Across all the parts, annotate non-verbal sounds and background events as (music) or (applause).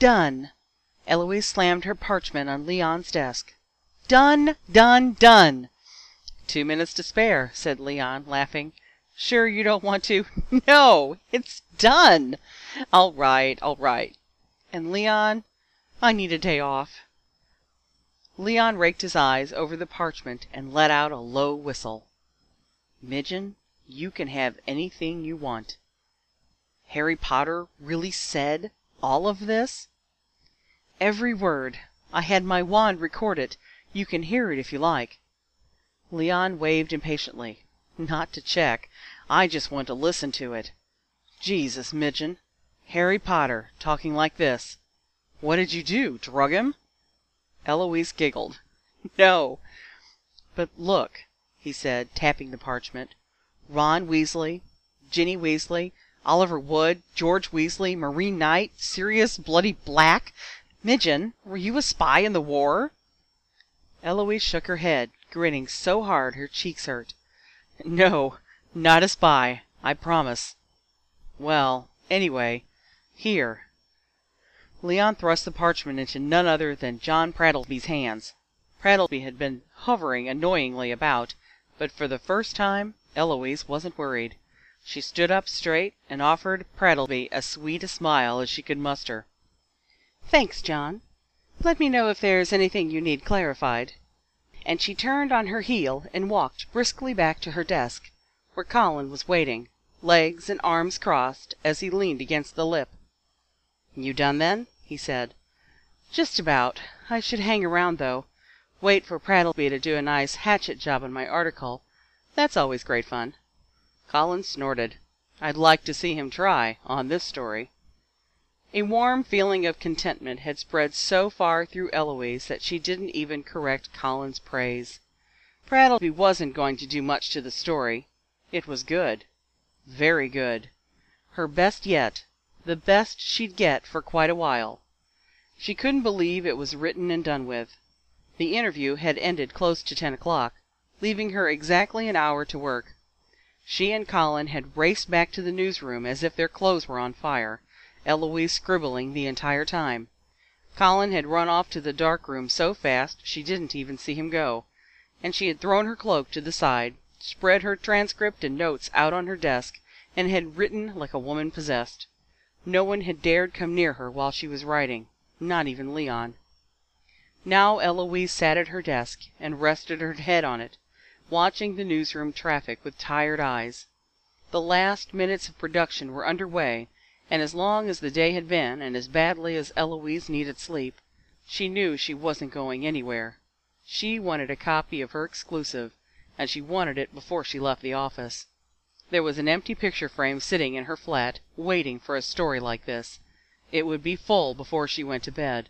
Done!" Eloise slammed her parchment on Leon's desk. "Done! Done! Done!" "Two minutes to spare," said Leon, laughing. "Sure you don't want to (laughs) " "No! It's done! I'll write I'll write. And Leon I need a day off." Leon raked his eyes over the parchment and let out a low whistle. "Midgen, you can have anything you want. Harry Potter really said all of this?" "Every word. I had my wand record it. You can hear it if you like." Leon waved impatiently. "Not to check. I just want to listen to it. Jesus, Midgen! Harry Potter talking like this. What did you do? Drug him?" Eloise giggled. (laughs) "No. But look," he said, tapping the parchment. "Ron Weasley, Ginny Weasley, Oliver Wood, George Weasley, Maureen Knight, Sirius Bloody Black. Midgen, were you a spy in the war?" Eloise shook her head, grinning so hard her cheeks hurt. "No, not a spy, I promise. Well, anyway, here." Leon thrust the parchment into none other than John Prattleby's hands. Prattleby had been hovering annoyingly about, but for the first time Eloise wasn't worried. She stood up straight and offered Prattleby as sweet a smile as she could muster. "Thanks, John. Let me know if there's anything you need clarified." And she turned on her heel and walked briskly back to her desk, where Colin was waiting, legs and arms crossed, as he leaned against the lip. "You done then?" he said. "Just about. I should hang around, though. Wait for Prattleby to do a nice hatchet job on my article. That's always great fun." Colin snorted. "I'd like to see him try, on this story." A warm feeling of contentment had spread so far through Eloise that she didn't even correct Colin's praise. Prattleby wasn't going to do much to the story. It was good. Very good. Her best yet. The best she'd get for quite a while. She couldn't believe it was written and done with. The interview had ended close to ten o'clock, leaving her exactly an hour to work. She and Colin had raced back to the newsroom as if their clothes were on fire. Eloise scribbling the entire time. Colin had run off to the dark room so fast she didn't even see him go, and she had thrown her cloak to the side, spread her transcript and notes out on her desk, and had written like a woman possessed. No one had dared come near her while she was writing, not even Leon. Now Eloise sat at her desk and rested her head on it, watching the newsroom traffic with tired eyes. The last minutes of production were under way and as long as the day had been, and as badly as Eloise needed sleep, she knew she wasn't going anywhere. She wanted a copy of her exclusive, and she wanted it before she left the office. There was an empty picture frame sitting in her flat, waiting for a story like this. It would be full before she went to bed.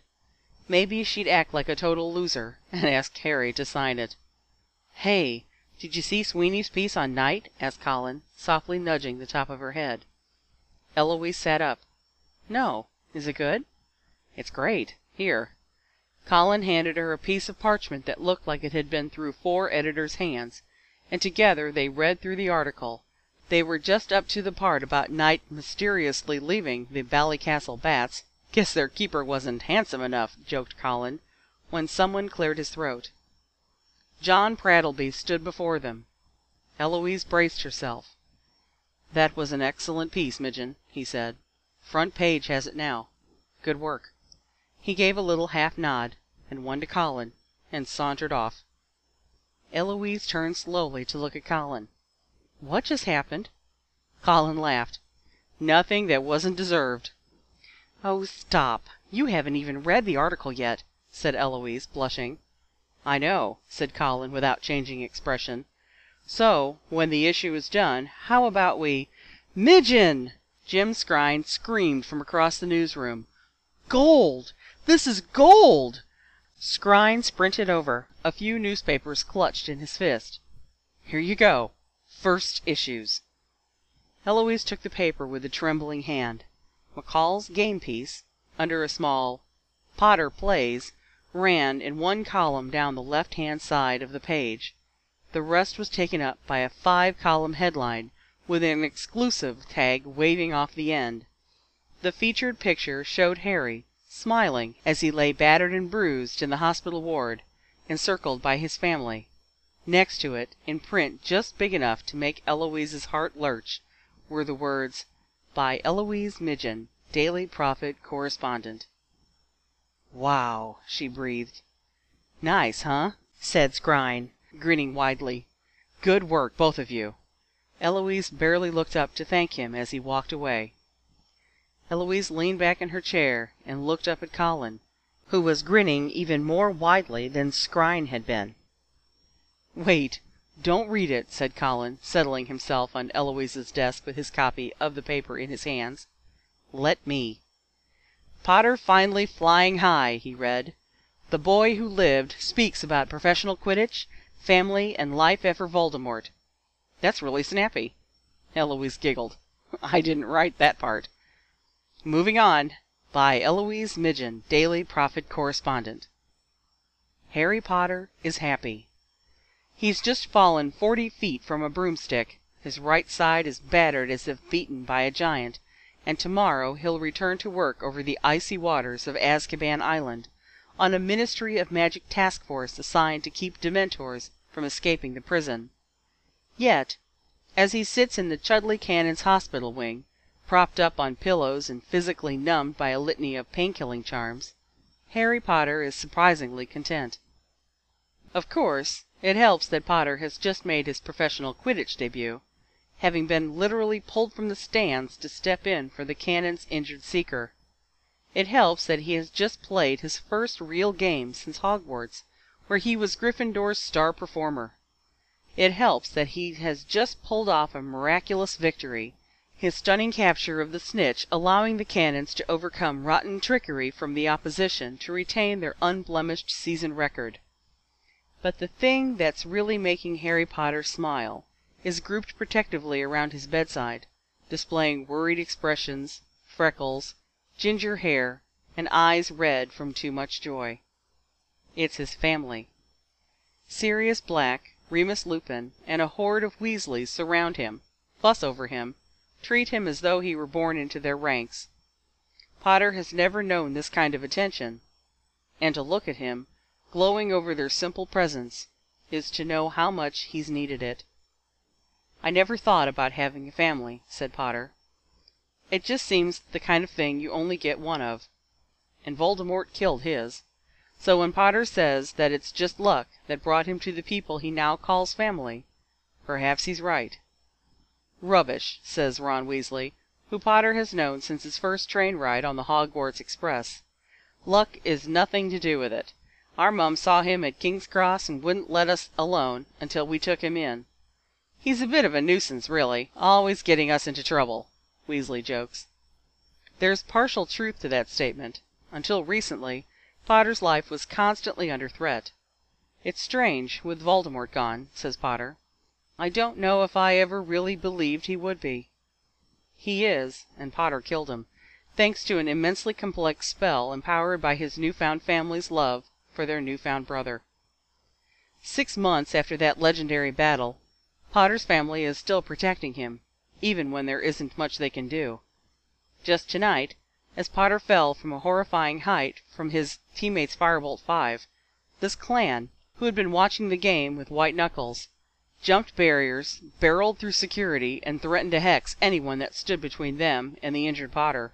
Maybe she'd act like a total loser (laughs) and ask Harry to sign it. "Hey, did you see Sweeney's piece on Knight?" asked Colin, softly nudging the top of her head. Eloise sat up. "No. Is it good?" "It's great. Here." Colin handed her a piece of parchment that looked like it had been through four editors' hands, and together they read through the article. They were just up to the part about Knight mysteriously leaving the Ballycastle Bats "Guess their keeper wasn't handsome enough," joked Colin, when someone cleared his throat. John Prattleby stood before them. Eloise braced herself. "That was an excellent piece, Midgen," he said. "Front page has it now. Good work." He gave a little half nod, and one to Colin, and sauntered off. Eloise turned slowly to look at Colin. "What just happened?" Colin laughed. "Nothing that wasn't deserved." "Oh, stop. You haven't even read the article yet," said Eloise, blushing. "I know," said Colin without changing expression. So, when the issue is done, how about we "Midgen!" Jim Skrine screamed from across the newsroom. "Gold! This is gold!" Skrine sprinted over, a few newspapers clutched in his fist. "Here you go. First issues." Eloise took the paper with a trembling hand. McCall's game piece, under a small "Potter Plays," ran in one column down the left hand side of the page. The rest was taken up by a five column headline with an exclusive tag waving off the end. The featured picture showed Harry, smiling as he lay battered and bruised in the hospital ward, encircled by his family. Next to it, in print just big enough to make Eloise's heart lurch, were the words, "By Eloise Midgen, Daily Prophet Correspondent." "Wow!" she breathed. "Nice, huh?" said Skryne, grinning widely. "Good work, both of you." Eloise barely looked up to thank him as he walked away. Eloise leaned back in her chair and looked up at Colin, who was grinning even more widely than Skryne had been. "Wait, don't read it," said Colin, settling himself on Eloise's desk with his copy of the paper in his hands. "Let me." "Potter finally flying high," he read. "The boy who lived speaks about professional Quidditch, family, and life after Voldemort. That's really snappy." Eloise giggled. (laughs) "I didn't write that part." Moving on. By Eloise Midgen, Daily Prophet Correspondent. Harry Potter is happy. He's just fallen forty feet from a broomstick. His right side is battered as if beaten by a giant, and tomorrow he'll return to work over the icy waters of Azkaban Island, on a Ministry of Magic task force assigned to keep Dementors from escaping the prison. Yet, as he sits in the Chudley Cannons Hospital wing, propped up on pillows and physically numbed by a litany of pain-killing charms, Harry Potter is surprisingly content. Of course, it helps that Potter has just made his professional Quidditch debut, having been literally pulled from the stands to step in for the Cannon's injured seeker. It helps that he has just played his first real game since Hogwarts, where he was Gryffindor's star performer. It helps that he has just pulled off a miraculous victory, his stunning capture of the snitch allowing the Cannons to overcome rotten trickery from the opposition to retain their unblemished season record. But the thing that's really making Harry Potter smile is grouped protectively around his bedside, displaying worried expressions, freckles, ginger hair, and eyes red from too much joy. It's his family. Sirius Black, Remus Lupin, and a horde of Weasleys surround him, fuss over him, treat him as though he were born into their ranks. Potter has never known this kind of attention, and to look at him, glowing over their simple presence, is to know how much he's needed it. "I never thought about having a family," said Potter. "It just seems the kind of thing you only get one of. And Voldemort killed his. So when Potter says that it's just luck that brought him to the people he now calls family, perhaps he's right." "Rubbish," says Ron Weasley, who Potter has known since his first train ride on the Hogwarts Express. "Luck is nothing to do with it. Our mum saw him at King's Cross and wouldn't let us alone until we took him in. He's a bit of a nuisance, really, always getting us into trouble," Weasley jokes. There's partial truth to that statement. Until recently, Potter's life was constantly under threat. "It's strange, with Voldemort gone," says Potter. "I don't know if I ever really believed he would be." He is, and Potter killed him, thanks to an immensely complex spell empowered by his new found family's love for their new found brother. Six months after that legendary battle, Potter's family is still protecting him, even when there isn't much they can do. Just tonight, as Potter fell from a horrifying height from his teammate's Firebolt 5, this clan, who had been watching the game with white knuckles, jumped barriers, barreled through security, and threatened to hex anyone that stood between them and the injured Potter.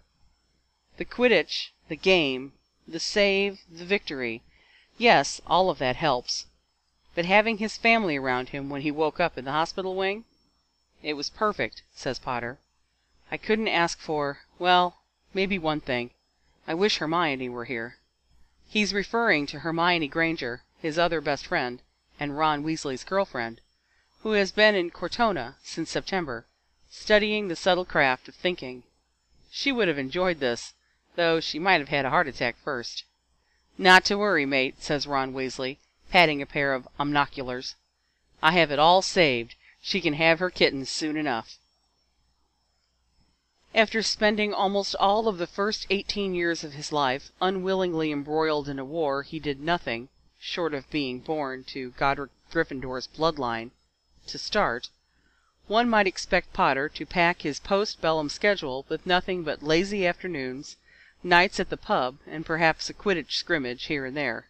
The Quidditch, the game, the save, the victory Yes, all of that helps. But having his family around him when he woke up in the hospital wing? It was perfect, says Potter. I couldn't ask for, well, maybe one thing. I wish Hermione were here. He's referring to Hermione Granger, his other best friend, and Ron Weasley's girlfriend, who has been in Cortona since September, studying the subtle craft of thinking. She would have enjoyed this, though she might have had a heart attack first. "Not to worry, mate," says Ron Weasley, patting a pair of Omnioculars. "I have it all saved. She can have her kittens soon enough." After spending almost all of the first eighteen years of his life unwillingly embroiled in a war he did nothing, short of being born to Godric Gryffindor's blood line, to start, one might expect Potter to pack his post bellum schedule with nothing but lazy afternoons nights at the pub, and perhaps a Quidditch scrimmage here and there.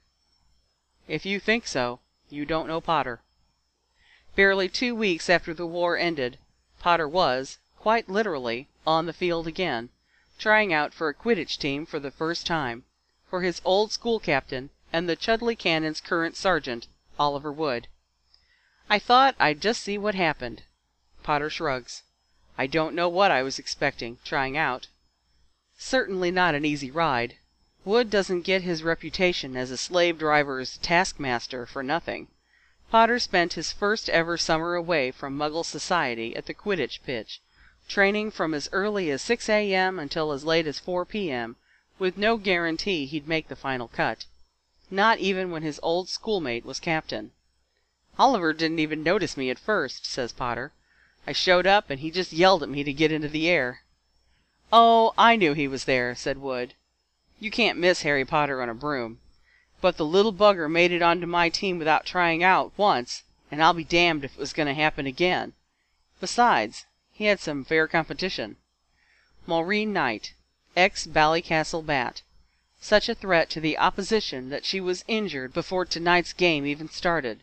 If you think so, you don't know Potter. Barely two weeks after the war ended, Potter was, quite literally, on the field again, trying out for a Quidditch team for the first time, for his old school captain and the Chudley Cannon's current sergeant, Oliver Wood. I thought I'd just see what happened. Potter shrugs. I don't know what I was expecting, trying out. Certainly not an easy ride. Wood doesn't get his reputation as a slave driver's taskmaster for nothing. Potter spent his first ever summer away from Muggle society at the Quidditch pitch, training from as early as 6 a.m. until as late as 4 p.m., with no guarantee he'd make the final cut. Not even when his old schoolmate was captain. Oliver didn't even notice me at first, says Potter. I showed up and he just yelled at me to get into the air. Oh, I knew he was there, said Wood. You can't miss Harry Potter on a broom. But the little bugger made it onto my team without trying out, once, and I'll be damned if it was going to happen again. Besides, he had some fair competition. Maureen Knight, ex Ballycastle Bat. Such a threat to the opposition that she was injured before tonight's game even started.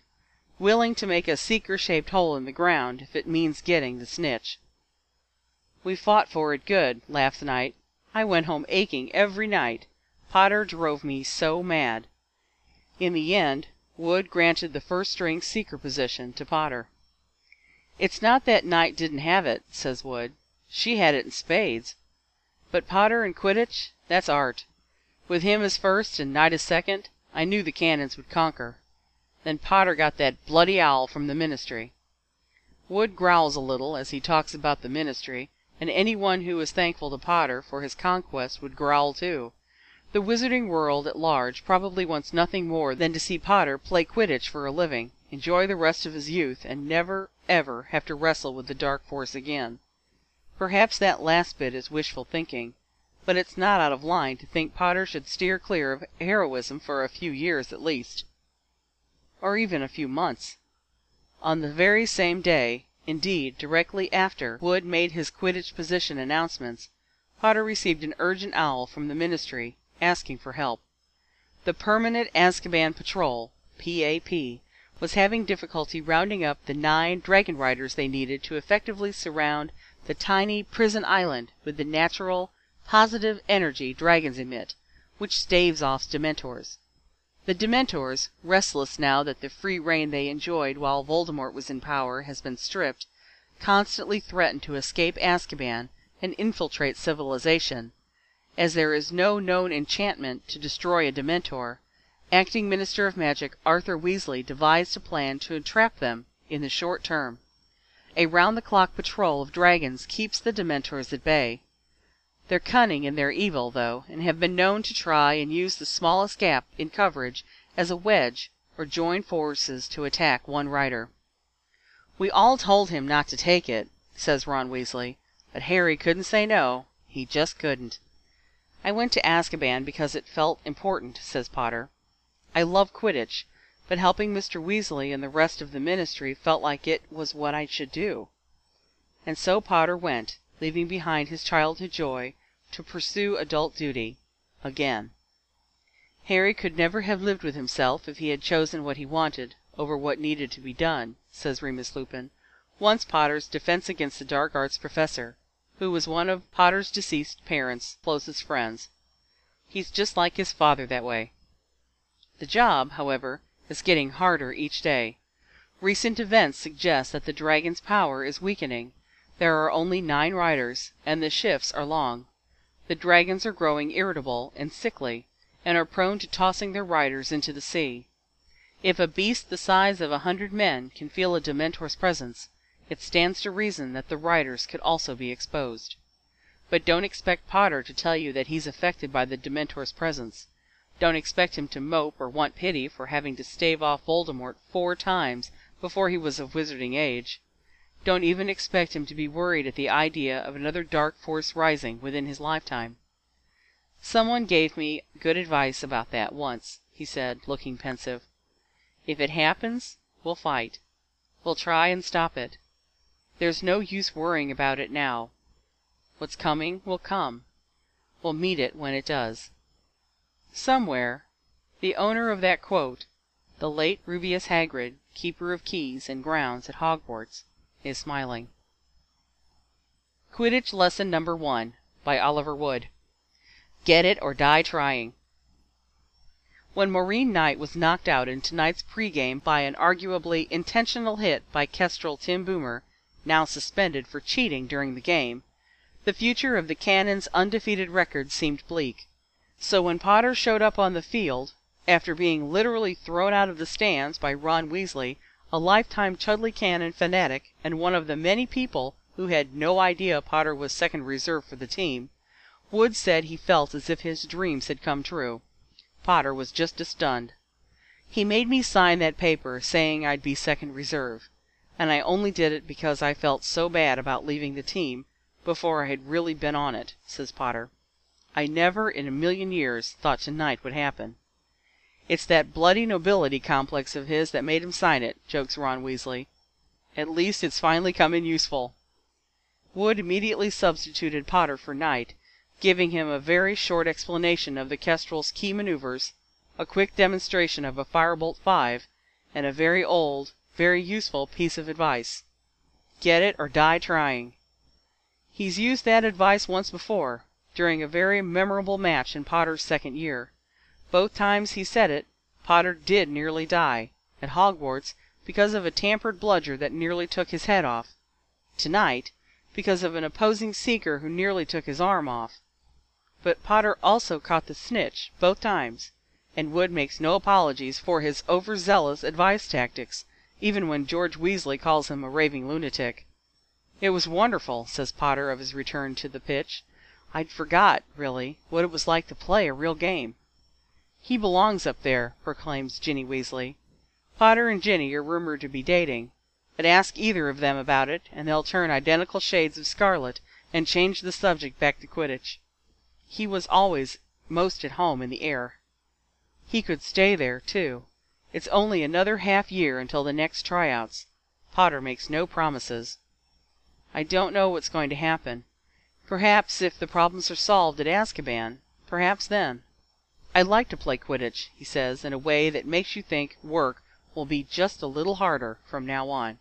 Willing to make a seeker shaped hole in the ground if it means getting the snitch. We fought for it good, laughed Knight. I went home aching every night. Potter drove me so mad. In the end, Wood granted the first string seeker position to Potter. It's not that Knight didn't have it, says Wood. She had it in spades. But Potter and Quidditch, that's art. With him as first and Knight as second, I knew the Cannons would conquer. Then Potter got that bloody owl from the Ministry. Wood growls a little as he talks about the Ministry, and anyone who is thankful to Potter for his conquest would growl too. The wizarding world at large probably wants nothing more than to see Potter play Quidditch for a living, enjoy the rest of his youth, and never, ever have to wrestle with the dark force again. Perhaps that last bit is wishful thinking, but it's not out of line to think Potter should steer clear of heroism for a few years at least. Or even a few months. On the very same day, indeed directly after Wood made his Quidditch position announcements, Potter received an urgent owl from the Ministry asking for help. The Permanent Azkaban Patrol (PAP) was having difficulty rounding up the nine dragon riders they needed to effectively surround the tiny prison island with the natural, positive energy dragons emit, which staves off Dementors. The Dementors, restless now that the free reign they enjoyed while Voldemort was in power has been stripped, constantly threaten to escape Azkaban and infiltrate civilization. As there is no known enchantment to destroy a Dementor, Acting Minister of Magic Arthur Weasley devised a plan to entrap them in the short term. A round the clock patrol of dragons keeps the Dementors at bay. They're cunning in their evil, though, and have been known to try and use the smallest gap in coverage as a wedge or join forces to attack one rider. We all told him not to take it, says Ron Weasley, but Harry couldn't say no. He just couldn't. I went to Azkaban because it felt important, says Potter. I love Quidditch, but helping Mr. Weasley and the rest of the ministry felt like it was what I should do. And so Potter went, leaving behind his childhood joy, to pursue adult duty again. Harry could never have lived with himself if he had chosen what he wanted over what needed to be done, says Remus Lupin, once Potter's Defense Against the Dark Arts professor who was one of Potter's deceased parents' closest friends. He's just like his father that way. The job, however, is getting harder each day. Recent events suggest that the dragon's power is weakening. There are only nine riders, and the shifts are long. The dragons are growing irritable and sickly, and are prone to tossing their riders into the sea. If a beast the size of a hundred men can feel a Dementor's presence, it stands to reason that the riders could also be exposed. But don't expect Potter to tell you that he's affected by the Dementor's presence. Don't expect him to mope or want pity for having to stave off Voldemort four times before he was of wizarding age. Don't even expect him to be worried at the idea of another dark force rising within his lifetime. Someone gave me good advice about that once, he said, looking pensive. If it happens, we'll fight. We'll try and stop it. There's no use worrying about it now. What's coming will come. We'll meet it when it does. Somewhere, the owner of that quote, the late Rubeus Hagrid, Keeper of Keys and Grounds at Hogwarts, is smiling. Quidditch Lesson Number 1 by Oliver Wood. Get it or die trying. When Maureen Knight was knocked out in tonight's pregame by an arguably intentional hit by Kestrel Tim Boomer, now suspended for cheating during the game, the future of the Cannons' undefeated record seemed bleak. So when Potter showed up on the field, after being literally thrown out of the stands by Ron Weasley, a lifetime Chudley Cannon fanatic and one of the many people who had no idea Potter was second reserve for the team, Wood said he felt as if his dreams had come true. Potter was just as stunned. He made me sign that paper saying I'd be second reserve, and I only did it because I felt so bad about leaving the team before I had really been on it, says Potter. I never in a million years thought tonight would happen. It's that bloody nobility complex of his that made him sign it, jokes Ron Weasley. At least it's finally come in useful. Wood immediately substituted Potter for Knight giving him a very short explanation of the Kestrel's key maneuvers, a quick demonstration of a Firebolt 5, and a very old, very useful piece of advice. Get it or die trying. He's used that advice once before, during a very memorable match in Potter's second year. Both times he said it, Potter did nearly die, at Hogwarts, because of a tampered bludger that nearly took his head off. Tonight, because of an opposing seeker who nearly took his arm off. But Potter also caught the snitch both times, and Wood makes no apologies for his overzealous advice tactics, even when George Weasley calls him a raving lunatic. It was wonderful, says Potter of his return to the pitch. I'd forgot, really, what it was like to play a real game. He belongs up there, proclaims Ginny Weasley. Potter and Ginny are rumored to be dating, but ask either of them about it and they'll turn identical shades of scarlet and change the subject back to Quidditch. He was always most at home in the air. He could stay there, too. It's only another half year until the next tryouts. Potter makes no promises. I don't know what's going to happen. Perhaps if the problems are solved at Azkaban, perhaps then. I'd like to play Quidditch, he says, in a way that makes you think work will be just a little harder from now on.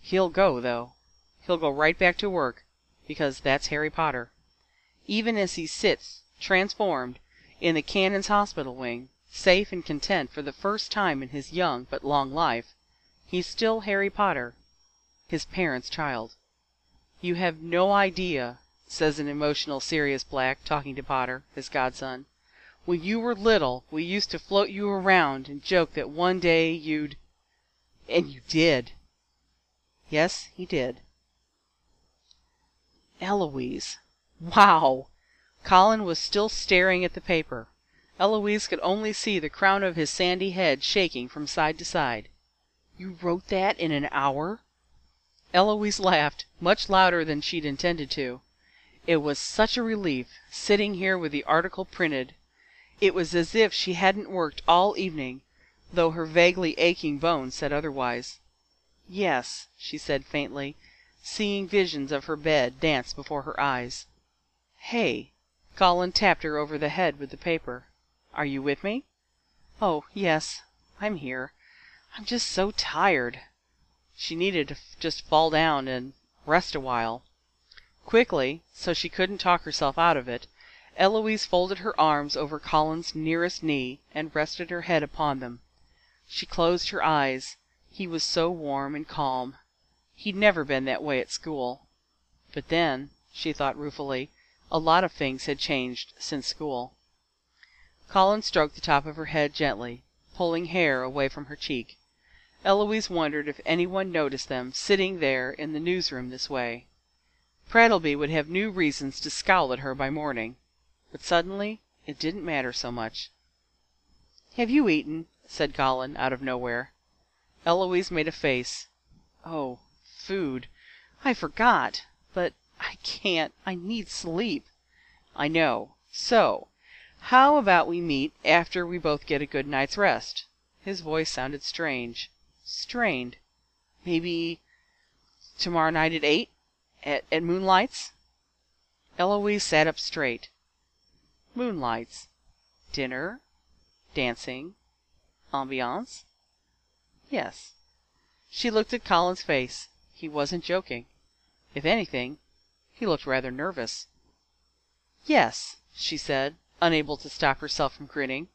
He'll go, though. He'll go right back to work, because that's Harry Potter even as he sits, transformed, in the Cannon's hospital wing, safe and content for the first time in his young but long life, he's still Harry Potter, his parents' child. You have no idea, says an emotional Sirius Black, talking to Potter, his godson. When you were little we used to float you around and joke that one day you'd and you did. Yes, he did. Eloise. Wow! Colin was still staring at the paper. Eloise could only see the crown of his sandy head shaking from side to side. "You wrote that in an hour?" Eloise laughed, much louder than she'd intended to. It was such a relief, sitting here with the article printed. It was as if she hadn't worked all evening, though her vaguely aching bones said otherwise. "Yes," she said faintly, seeing visions of her bed dance before her eyes. "Hey!" Colin tapped her over the head with the paper. "Are you with me?" "Oh, yes, I'm here. I'm just so tired." She needed to just fall down and rest a while. Quickly, so she couldn't talk herself out of it, Eloise folded her arms over Colin's nearest knee and rested her head upon them. She closed her eyes. He was so warm and calm. He'd never been that way at school. But then, she thought ruefully. A lot of things had changed since school. Colin stroked the top of her head gently, pulling hair away from her cheek. Eloise wondered if anyone noticed them sitting there in the newsroom this way. Prattleby would have new reasons to scowl at her by morning. But suddenly it didn't matter so much. "Have you eaten?" said Colin, out of nowhere. Eloise made a face. "Oh, food. I forgot. But I can't. I need sleep." "I know. So how about we meet after we both get a good night's rest?" His voice sounded strange. Strained. "Maybe tomorrow night at eight? At Moonlights?" Eloise sat up straight. moonlights, dinner, dancing, ambiance? Yes. She looked at Colin's face. He wasn't joking. If anything, he looked rather nervous. "Yes," she said, unable to stop herself from grinning.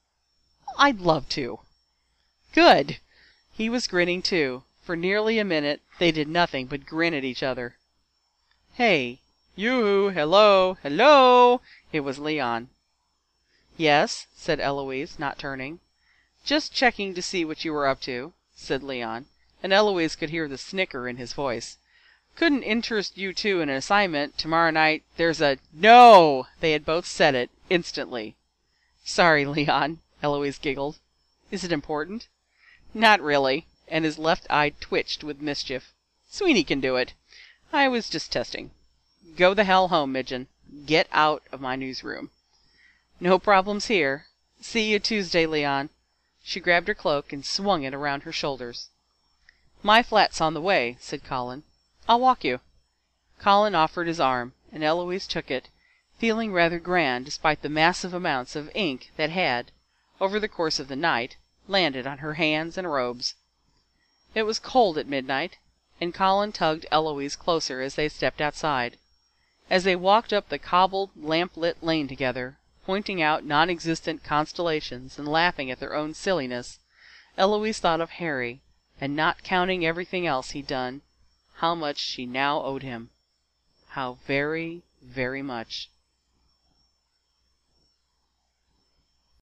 "I'd love to." "Good!" He was grinning too. For nearly a minute they did nothing but grin at each other. "Hey! Yoo-hoo! Hello! Hello!" It was Leon. "Yes," said Eloise, not turning. "Just checking to see what you were up to," said Leon, and Eloise could hear the snicker in his voice. "Couldn't interest you two in an assignment. Tomorrow night there's a " "No!" They had both said it, instantly. "Sorry, Leon," Eloise giggled. "Is it important?" "Not really," and his left eye twitched with mischief. "Sweeney can do it. I was just testing. Go the hell home, Midgen. Get out of my newsroom." "No problems here. See you Tuesday, Leon." She grabbed her cloak and swung it around her shoulders. "My flat's on the way," said Colin. "I'll walk you." Colin offered his arm, and Eloise took it, feeling rather grand despite the massive amounts of ink that had, over the course of the night, landed on her hands and robes. It was cold at midnight, and Colin tugged Eloise closer as they stepped outside. As they walked up the cobbled, lamp lit lane together, pointing out non existent constellations and laughing at their own silliness, Eloise thought of Harry, and not counting everything else he'd done, how much she now owed him. How very, very much.